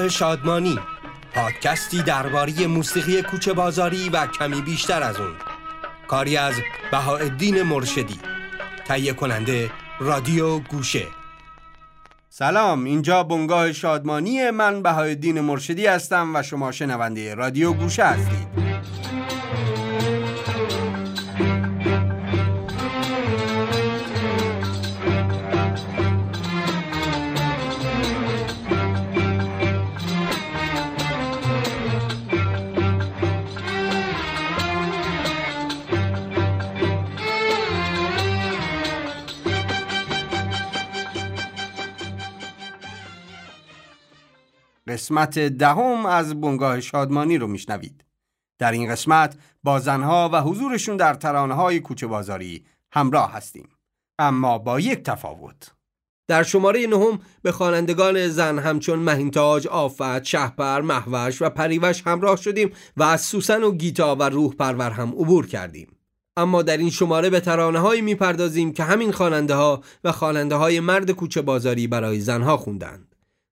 بنگاه شادمانی. پادکستی درباره موسیقی کوچه بازاری و کمی بیشتر از اون. کاری از بهاءالدین مرشدی. تهیه کننده رادیو گوشه. سلام اینجا بنگاه شادمانی من بهاءالدین مرشدی هستم و شما شنونده رادیو گوشه هستید. قسمت دهم از بنگاه شادمانی رو میشنوید. در این قسمت با زنها و حضورشون در ترانه های کوچه بازاری همراه هستیم. اما با یک تفاوت. در شماره نهم به خوانندگان زن همچون مهینتاج، آفت، شهپر، محوش و پریوش همراه شدیم و از سوسن و گیتا و روح پرور هم عبور کردیم. اما در این شماره به ترانه هایی می‌پردازیم که همین خواننده ها و خواننده های مرد کوچه بازاری برای زنها خوندند.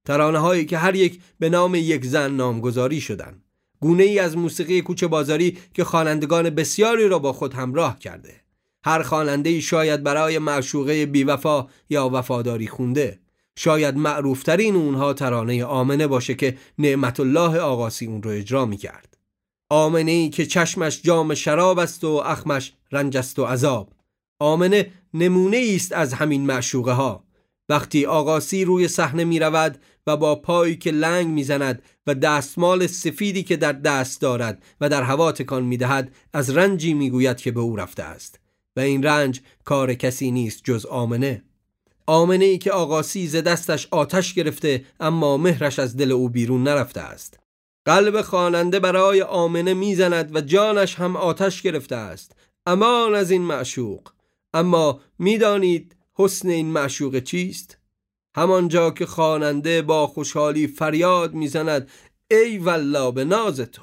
ترانه هایی که هر یک به نام یک زن نامگذاری شدند. گونه ای از موسیقی کوچه بازاری که خوانندگان بسیاری را با خود همراه کرده. هر خواننده ای شاید برای معشوقه بیوفا یا وفاداری خونده. شاید معروفترین اونها ترانه آمنه باشه که نعمت الله آقاسی اون رو اجرا می کرد. آمنه ای که چشمش جام شراب است و اخمش رنج است و عذاب. آمنه نمونه است از همین معشوقه ها. وقتی آقاسی روی صحنه می رود و با پایی که لنگ می‌زند و دستمال سفیدی که در دست دارد و در هوا تکان می‌دهد از رنجی می‌گوید که به او رفته است. و این رنج کار کسی نیست جز آمنه. آمنه ای که آقاسی ز دستش آتش گرفته اما مهرش از دل او بیرون نرفته است. قلب خواننده برای آمنه می‌زند و جانش هم آتش گرفته است. امان از این معشوق. اما می‌دانید حسن این معشوق چیست؟ همانجا که خواننده با خوشحالی فریاد می‌زند ای والله به ناز تو.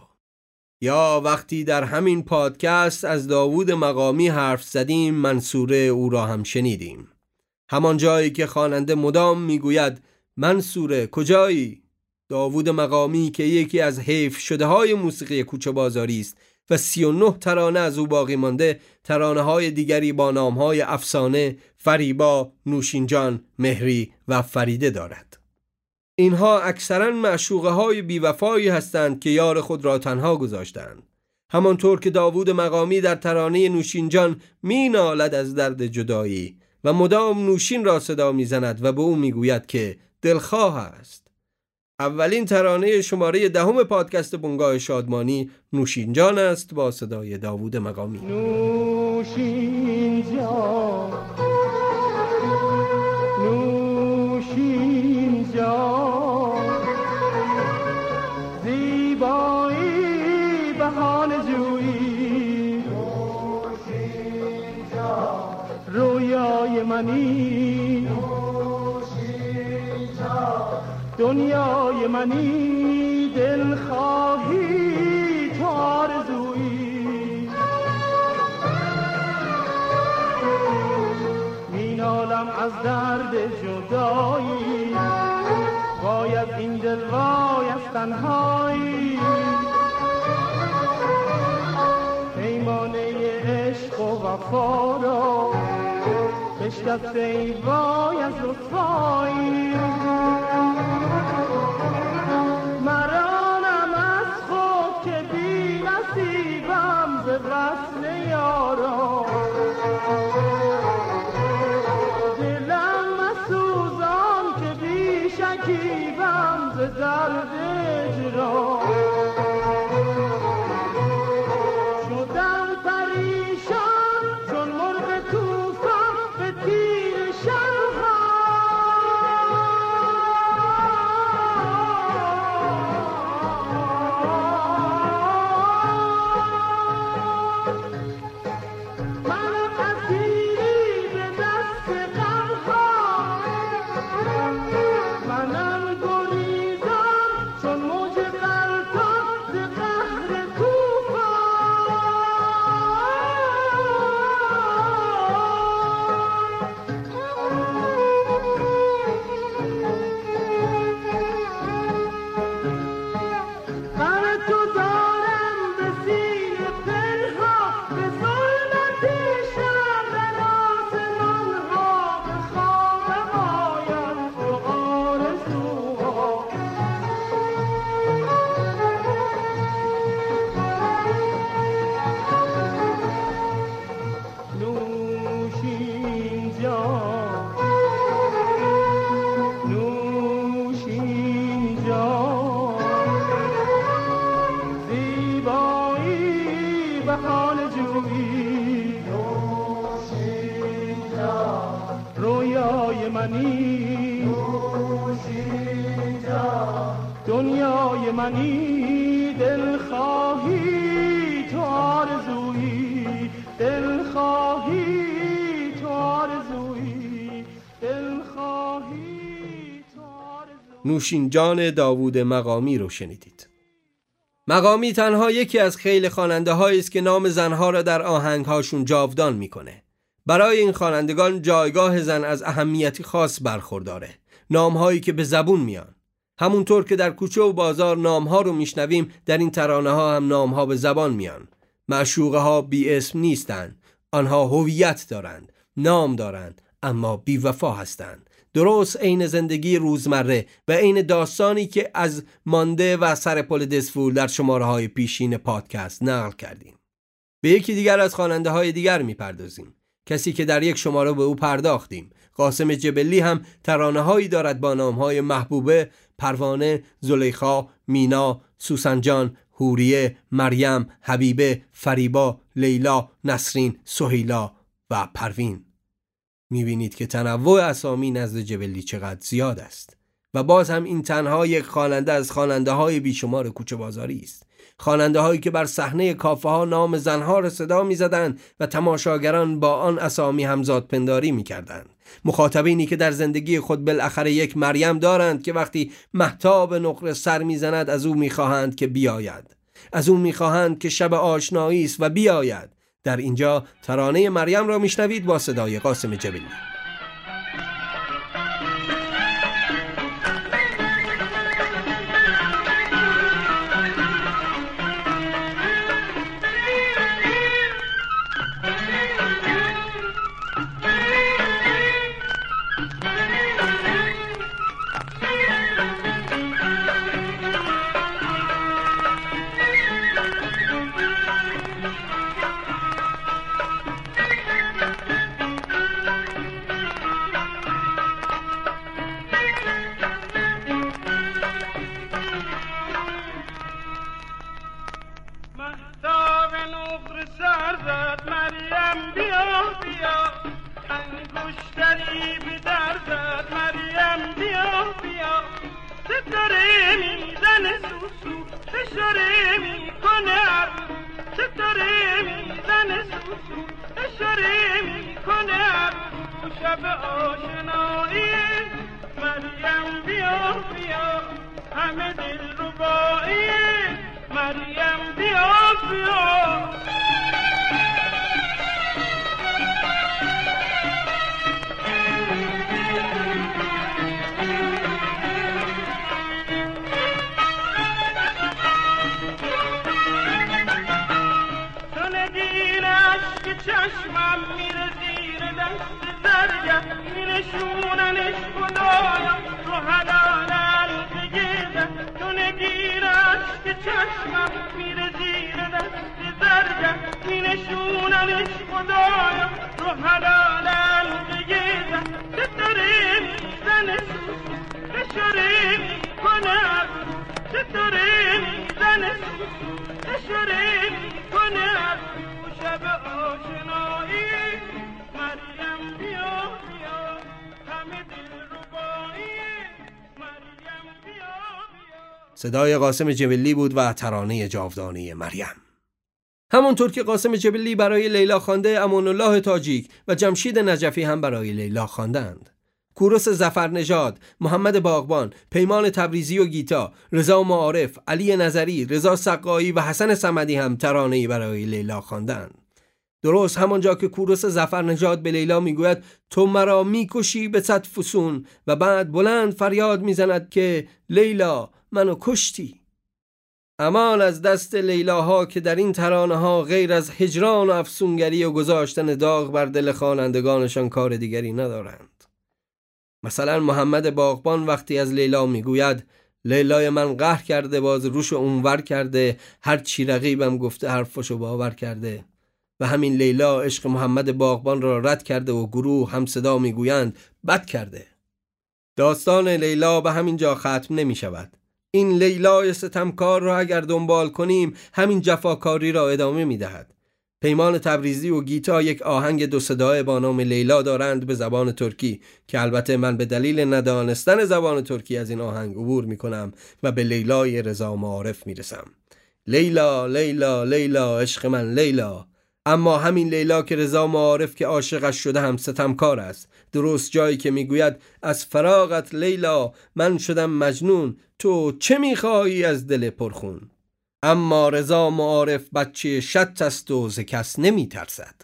یا وقتی در همین پادکست از داوود مقامی حرف زدیم منصوره او را هم شنیدیم. همان جایی که خواننده مدام می‌گوید منصوره کجایی؟ داوود مقامی که یکی از حیف شده های موسیقی کوچه بازاری است و 39 ترانه از او باقی مانده ترانه های دیگری با نام های افسانه، فریبا، نوشینجان، مهری و فریده دارد. اینها اکثرا معشوقه های بیوفایی هستند که یار خود را تنها گذاشتند. همانطور که داوود مقامی در ترانه نوشینجان می نالد از درد جدایی و مدام نوشین را صدا می‌زند و به او می‌گوید که دلخواه است. اولین ترانه شماره دهم پادکست بنگاه شادمانی نوشین جان است با صدای داوود مقامی. نوشین جان نوشین جان زیبایی جویی. نوشین جان رویای منی. دنیای منی دل خواهی تو آرزویی. مینالم از درد جدایی. باید این دل وای از تنهایی. پیمانه عشق و وفا را بشکست ای وای از رسوایی نوشین جان داوود مقامی رو شنیدید. مقامی تنها یکی از خیلی خواننده است که نام زنها را در آهنگ هاشون جاودان می‌کنه. برای این خوانندگان جایگاه زن از اهمیتی خاص برخورداره. نامهایی که به زبون میان. همونطور که در کوچه و بازار نامها رو میشنویم در این ترانه ها هم نامها به زبان میان. معشوقه ها بی اسم نیستند. آنها هویت دارند نام دارند اما بی وفا هستند. درست عین زندگی روزمره و عین داستانی که از مانده و سر پل دسفول در شماره های پیشین پادکست نقل کردیم. به یکی دیگر از خواننده های دیگر می‌پردازیم. کسی که در یک شماره به او پرداختیم. قاسم جبلی هم ترانه هایی دارد با نام های محبوبه پروانه زلیخا مینا سوسنجان هوریه مریم حبیبه فریبا لیلا نسرین سهیلا و پروین. می‌بینید که تنوع اسامی نزد جبلی چقدر زیاد است. و باز هم این تنها یک خواننده از خواننده های بیشمار کوچه بازاری است. خواننده هایی که بر صحنه کافه ها نام زنها را صدا می‌زدند و تماشاگران با آن اسامی همزاد پنداری می‌کردند. مخاطبینی که در زندگی خود بالاخره یک مریم دارند که وقتی محتاب نقره سر می‌زند از او می‌خواهند که بیاید. از او می‌خواهند که شب آشنایی است و بیاید. در اینجا ترانه مریم را میشنوید با صدای قاسم جبلی. اشاره می‌کنه شب آشنایی مریم بیا بیا همه دل ربایی مریم بیا بیا آشنایی مریم بیا بیا همه دل صدای قاسم جبلی بود و ترانه جاودانه مریم همونطور که قاسم جبلی برای لیلا خوانده امان الله تاجیک و جمشید نجفی هم برای لیلا خواندند کوروس زفر نژاد، محمد باغبان، پیمان تبریزی و گیتا، رضا معارف، علی نظری، رضا سقایی و حسن صمدی هم ترانه‌ای برای لیلا خواندند. درست همانجا که کوروس زفر نژاد به لیلا می‌گوید تو مرا می‌کشی به صد فسون و بعد بلند فریاد می‌زند که لیلا منو کشتی. امان از دست لیلاها که در این ترانه ها غیر از هجران و افسونگری و گذاشتن داغ بر دل خوانندگانشان کار دیگری ندارند. مثلا محمد باغبان وقتی از لیلا می‌گوید لیلای من قهر کرده باز روش اونور کرده هر چی رقیبم گفته حرفشو باور کرده. و همین لیلا عشق محمد باغبان را رد کرده و گروه هم صدا می‌گویند بد کرده. داستان لیلا به همین جا ختم نمی شود این لیلای ستمکار را اگر دنبال کنیم همین جفاکاری را ادامه می دهد پیمان تبریزی و گیتا یک آهنگ دو صدای با نام لیلا دارند به زبان ترکی که البته من به دلیل ندانستن زبان ترکی از این آهنگ عبور می کنم و به لیلای رضا معارف می رسم لیلا لیلا لیلا عشق من لیلا. اما همین لیلا که رضا معارف که عاشقش شده هم ستمکار است. درست جایی که می‌گوید از فراغت لیلا من شدم مجنون. تو چه می‌خواهی از دل پرخون؟ اما رضا معارف بچه شت است و ز کس نمیترسد.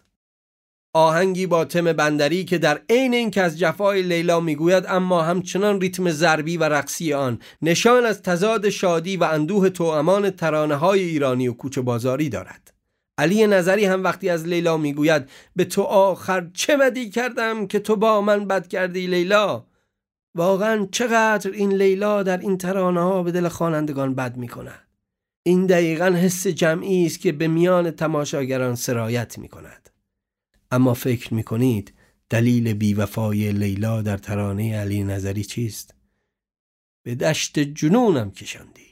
آهنگی با تم بندری که در عین اینکه از جفای لیلا می‌گوید اما همچنان ریتم ضربی و رقصی آن. نشان از تضاد شادی و اندوه توامان ترانه های ایرانی و کوچه بازاری دارد. علی نظری هم وقتی از لیلا می‌گوید به تو آخر چه بدی کردم که تو با من بد کردی لیلا؟ واقعا چقدر این لیلا در این ترانه ها به دل خوانندگان بد می کند این دقیقا حس جمعی است که به میان تماشاگران سرایت می کند اما فکر می کنید دلیل بیوفای لیلا در ترانه علی نظری چیست؟ به دشت جنونم کشاندی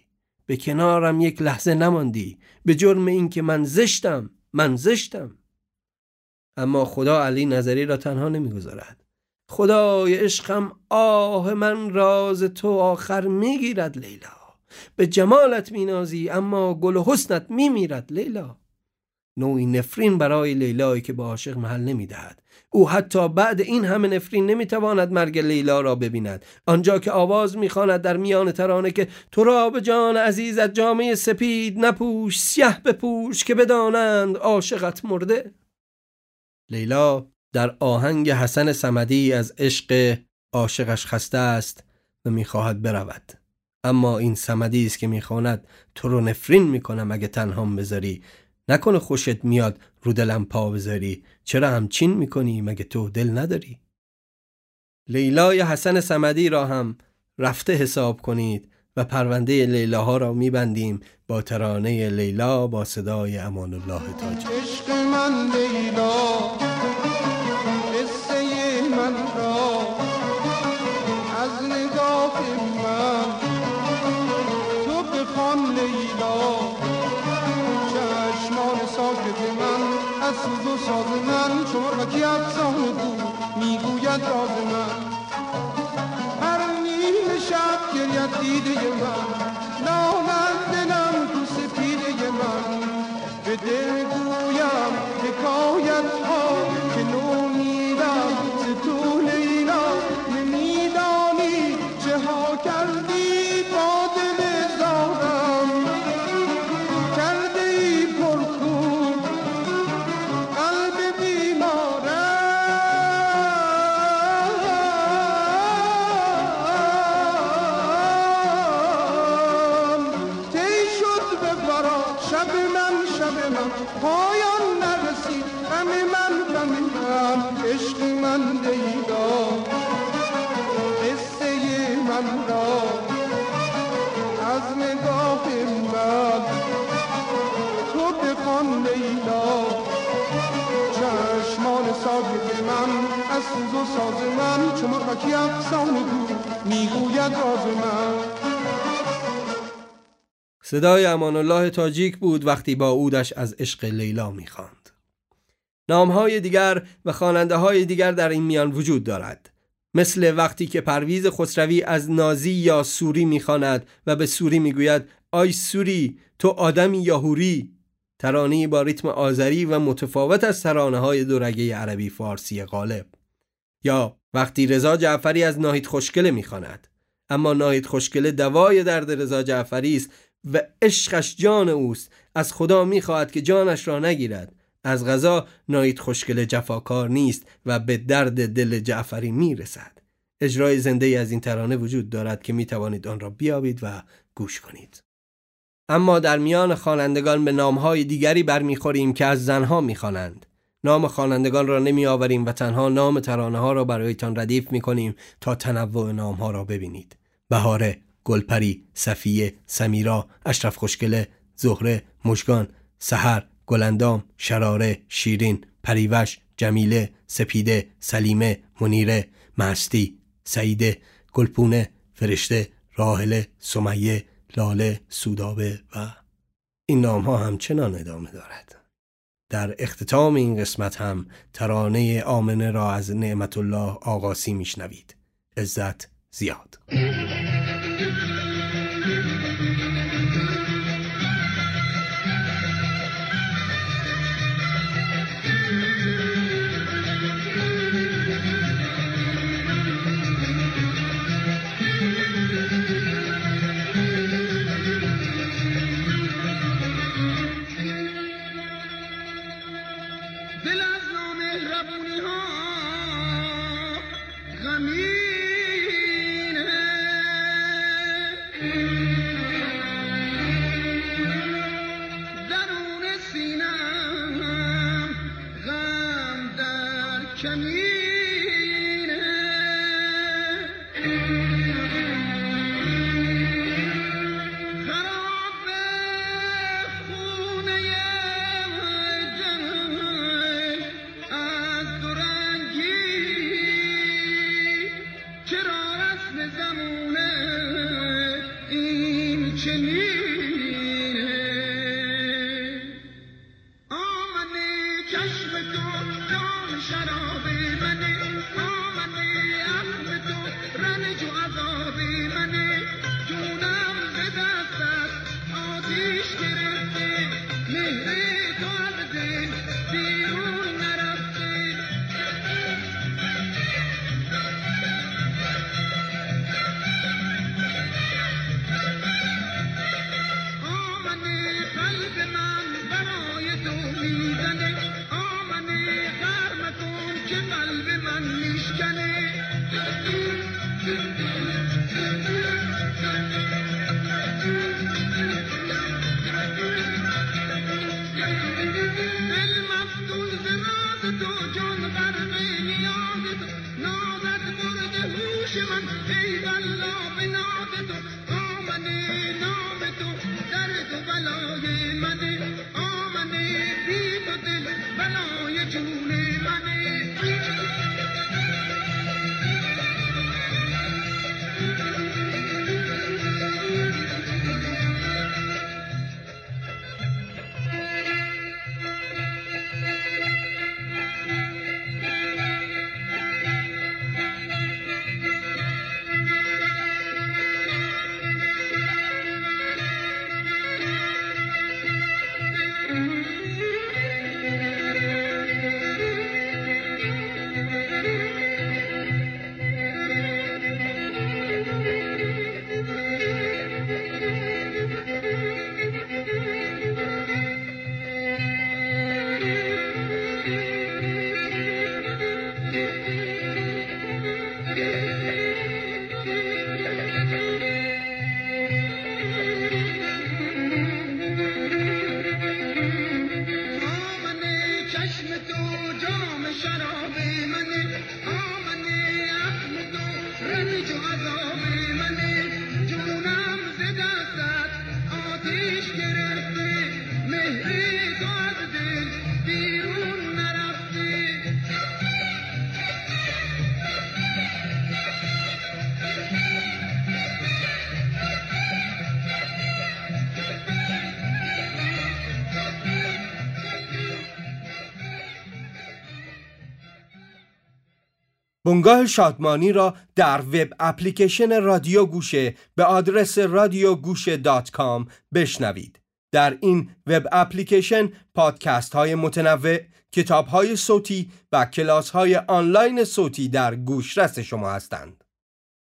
به کنارم یک لحظه نماندی. به جرم اینکه من زشتم من زشتم. اما خدا علی نظری را تنها نمی‌گذارد. خدای عشقم آه من راز تو آخر می‌گیرد لیلا. به جمالت مینازی اما گل و حسنت میمیرد لیلا. نوعی نفرین برای لیلایی که با عاشق محل نمی‌دهد. او حتی بعد این همه نفرین نمی‌تواند مرگ لیلا را ببیند. آنجا که آواز می‌خواند در میان ترانه که تو را به جان عزیزت جامعه سپید نپوش سیه بپوش که بدانند عاشقت مرده. لیلا در آهنگ حسن سمدی از عشق عاشقش خسته است و می‌خواهد برود. اما این سمدی است که می‌خواند تو رو نفرین می‌کنم اگه تنهام بذاری. نکنه خوشت میاد رو دلم پا بذاری. چرا همچین می‌کنی؟ مگه تو دل نداری؟ لیلای حسن سمدی را هم رفته حساب کنید و پرونده لیلاها را میبندیم با ترانه لیلا با صدای امان الله تاج. عشق من لیلا. 你的远方 بخوان لیلا چشمان ساکت من از سوز و ساز من چون مرغکی افسانه بود می‌گوید راز من صدای امان الله تاجیک بود وقتی با اودش از عشق لیلا می‌خواند. نامهای دیگر و خواننده های دیگر در این میان وجود دارد. مثل وقتی که پرویز خسروی از نازی یا سوری می‌خواند و به سوری می‌گوید آی سوری تو آدمی یا هوری ترانه با ریتم آذری و متفاوت از ترانه های دورگه عربی فارسی غالب. یا وقتی رضا جعفری از ناهید خوشگله می‌خواند. اما ناهید خوشگله دوای درد رضا جعفری است و عشقش جان اوست. از خدا می‌خواهد که جانش را نگیرد. از غذا ناید خوشگل جفاکار نیست و به درد دل جعفری می‌رسد. اجرای زنده از این ترانه وجود دارد که می‌توانید آن را بیابید و گوش کنید. اما در میان خوانندگان به نامهای دیگری برمیخوریم که از زنها می‌خوانند. نام خوانندگان را نمی آوریم و تنها نام ترانه ها را برایتان ردیف می کنیم تا تنوع نام ها را ببینید. بهاره گلپری، صفیه، سمیرا، اشرف خوشگله، زهره، مشگان، سحر، گلندام، شراره، شیرین، پریوش، جمیله، سپیده، سلیمه، منیره، مستی، سعیده، گلپونه، فرشته، راهله، سمیه، لاله، سودابه و این نام ها همچنان ادامه دارد. در اختتام این قسمت هم ترانه آمنه را از نعمت الله آقاسی میشنوید عزت زیاد بنگاه شادمانی را در web application رادیو گوشه به آدرس رادیوگوشه dot com بشنوید. در این web application پادکست های متنوع، کتاب های صوتی و کلاس های آنلاین صوتی در گوشرس شما هستند.